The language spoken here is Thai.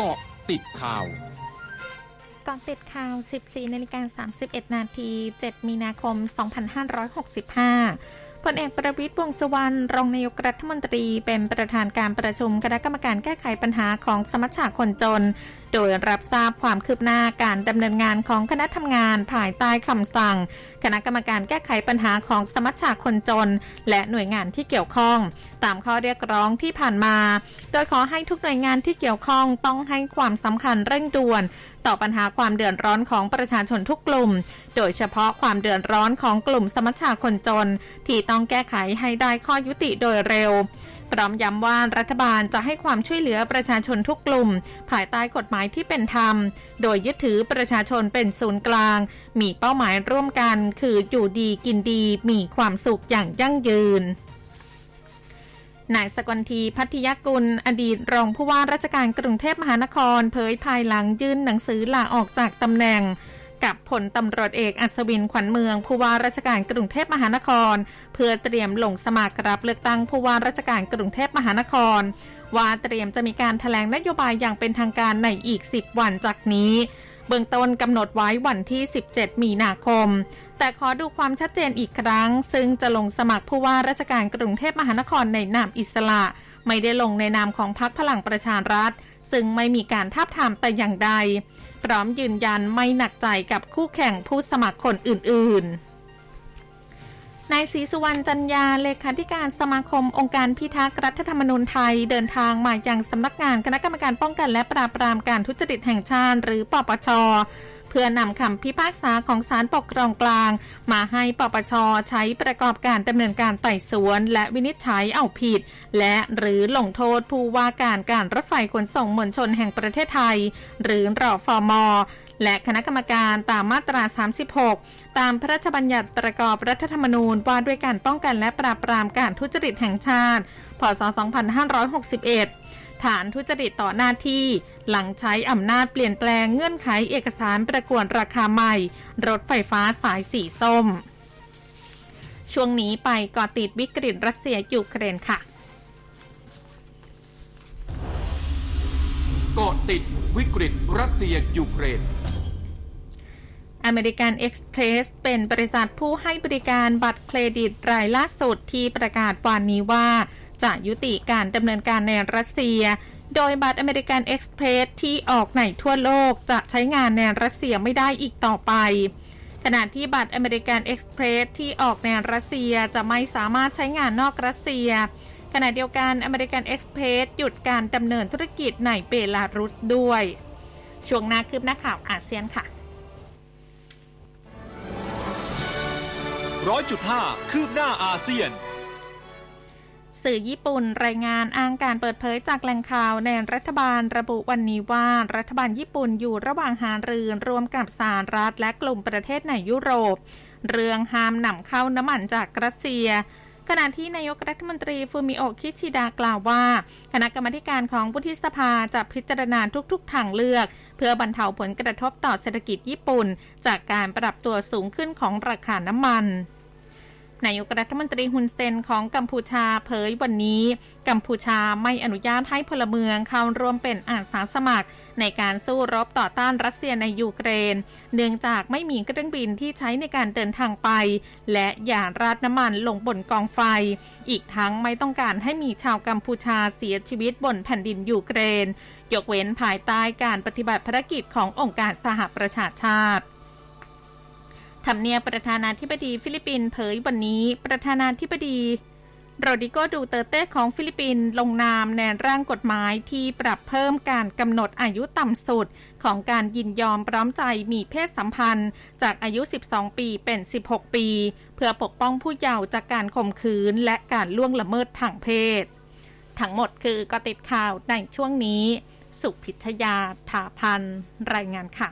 เกาะติดข่าวก่อนติดข่าว 14นาฬิกา31 นาที 7 มีนาคม 2565 พลเอกประวิตรวงสุวรรณรองนายกรัฐมนตรีเป็นประธานการประชุมคณะกรรมการแก้ไขปัญหาของสมัชชาคนจน โดยรับทราบความคืบหน้าการดำเนินงานของคณะทำงานภายใต้คำสั่ง คณะกรรมการแก้ไขปัญหาของสมัชชาคนจน และหน่วยงานที่เกี่ยวข้อง ตามข้อเรียกร้องที่ผ่านมา โดยขอให้ทุกหน่วยงานที่เกี่ยวข้องต้องให้ความสำคัญเร่งด่วน ต่อปัญหาความเดือดร้อนของประชาชนทุกกลุ่ม โดยเฉพาะความเดือดร้อนของกลุ่มสมัชชาคนจน ที่ต้องแก้ไขให้ได้ข้อยุติโดยเร็วพร้อมย้ำว่ารัฐบาลจะให้ความช่วยเหลือประชาชนทุกกลุ่ม ภายใต้กฎหมายที่เป็นธรรม โดยยึดถือประชาชนเป็นศูนย์กลาง มีเป้าหมายร่วมกัน คืออยู่ดีกินดีมีความสุขอย่างยั่งยืน นายสกลทีพัทยกุล อดีตรองผู้ว่าราชการกรุงเทพมหานคร เผยภายหลังยื่นหนังสือลาออกจากตำแหน่ง กับผลตำรวจเอกอัศวินขวัญเมือง ผู้ว่าราชการกรุงเทพมหานคร เพื่อเตรียมลงสมัครรับเลือกตั้งผู้ว่าราชการกรุงเทพมหานครว่าเตรียมจะมีการถแถลงนโยบายอย่างเป็นทางการในอีก 10 วันจากนี้ เบื้องต้นกำหนดไว้วันที่ 17 มีนาคม แต่ขอดูความชัดเจนอีกครั้ง ซึ่งจะลงสมัครผู้ว่าราชการกรุงเทพมหานครในนามอิสระ ไม่ได้ลงในนามของพรรคพลังประชารัฐ ซึ่งไม่มีการทาบทามแต่อย่างใด พร้อมยืนยันไม่หนักใจกับคู่แข่งผู้สมัครคนอื่นๆ นายศรีสุวรรณจันยาเลขาธิการสมาคมองค์การพิทักษ์รัฐธรรมนูญไทยเดินทางมาอย่างสำนักงานคณะกรรมการป้องกันและปราบปรามการทุจริตแห่งชาติ หรือปปช เพื่อนำคำพิพากษาของศาลปกครองกลาง มาให้ปปชใช้ประกอบการดำเนินการไต่สวน และวินิจฉัยเอาผิด และหรือลงโทษผู้ว่าการการรถไฟขนส่งมวลชนแห่งประเทศไทย หรือรอฟอมและคณะกรรมการตามมาตรา 36 ตามพระราชบัญญัติประกอบรัฐธรรมนูญว่าด้วยการป้องกันและปราบปรามการทุจริตแห่งชาติ พศ 2561 ฐานทุจริตต่อหน้าที่ หลังใช้อำนาจเปลี่ยนแปลงเงื่อนไขเอกสารประกวดราคาใหม่ รถไฟฟ้าสายสีส้ม ช่วงนี้ไปเกาะติดวิกฤตรัสเซียยูเครนค่ะเกาะติดวิกฤตรัสเซียยูเครน American Express เป็นบริษัทผู้ให้บริการบัตรเครดิตรายล่าสุดที่ประกาศวันนี้ว่า จะยุติการดำเนินการในรัสเซีย โดยบัตร American Express ที่ออกในทั่วโลกจะใช้งานในรัสเซียไม่ได้อีกต่อไป ขณะที่บัตร American Express ที่ออกในรัสเซียจะไม่สามารถใช้งานนอกรัสเซีย ขณะเดียวกัน American Express หยุดการดำเนินธุรกิจในเบลารุสด้วย ช่วงหน้าคืบหน้าข่าวอาเซียนค่ะร้อยจุดห้าคืบหน้าอาเซียน สื่อญี่ปุ่นรายงานอ้างการเปิดเผยจากแหล่งข่าวในรัฐบาลระบุวันนี้ว่ารัฐบาลญี่ปุ่นอยู่ระหว่างหารือร่วมกับสหรัฐและกลุ่มประเทศในยุโรป เรื่องห้ามนำเข้าน้ำมันจากรัสเซียขณะที่นายกรัฐมนตรีฟูมิโอคิชิดากล่าวว่า คณะกรรมการของวุฒิสภาจะพิจารณาทุกๆ ทางเลือก เพื่อบรรเทาผลกระทบต่อเศรษฐกิจญี่ปุ่น จากการปรับตัวสูงขึ้นของราคาน้ำมัน นายกรัฐมนตรีฮุนเซนของกัมพูชาเผยวันนี้ กัมพูชาไม่อนุญาตให้พลเมืองเข้าร่วมเป็นอาสาสมัคร ในการสู้รบต่อต้านรัสเซียในยูเครน เนื่องจากไม่มีเครื่องบินที่ใช้ในการเดินทางไป และอย่าราดน้ำมันลงบนกองไฟ อีกทั้งไม่ต้องการให้มีชาวกัมพูชาเสียชีวิตบนแผ่นดินยูเครน ยกเว้นภายใต้การปฏิบัติภารกิจขององค์การสหประชาชาติ ทำเนียบประธานาธิบดีฟิลิปปินส์เผยวันนี้ ประธานาธิบดีโรดิโกดูเตเต้ของฟิลิปปินส์ลงนามในร่างกฎหมายที่ปรับเพิ่มการกำหนดอายุต่ำสุด ของการยินยอมพร้อมใจมีเพศสัมพันธ์ จากอายุ 12 ปีเป็น 16 ปี เพื่อปกป้องผู้เยาว์จากการข่มขืนและการล่วงละเมิดทางเพศ ทั้งหมดคือกติดข่าวในช่วงนี้ สุพิชยาถาพันรายงานค่ะ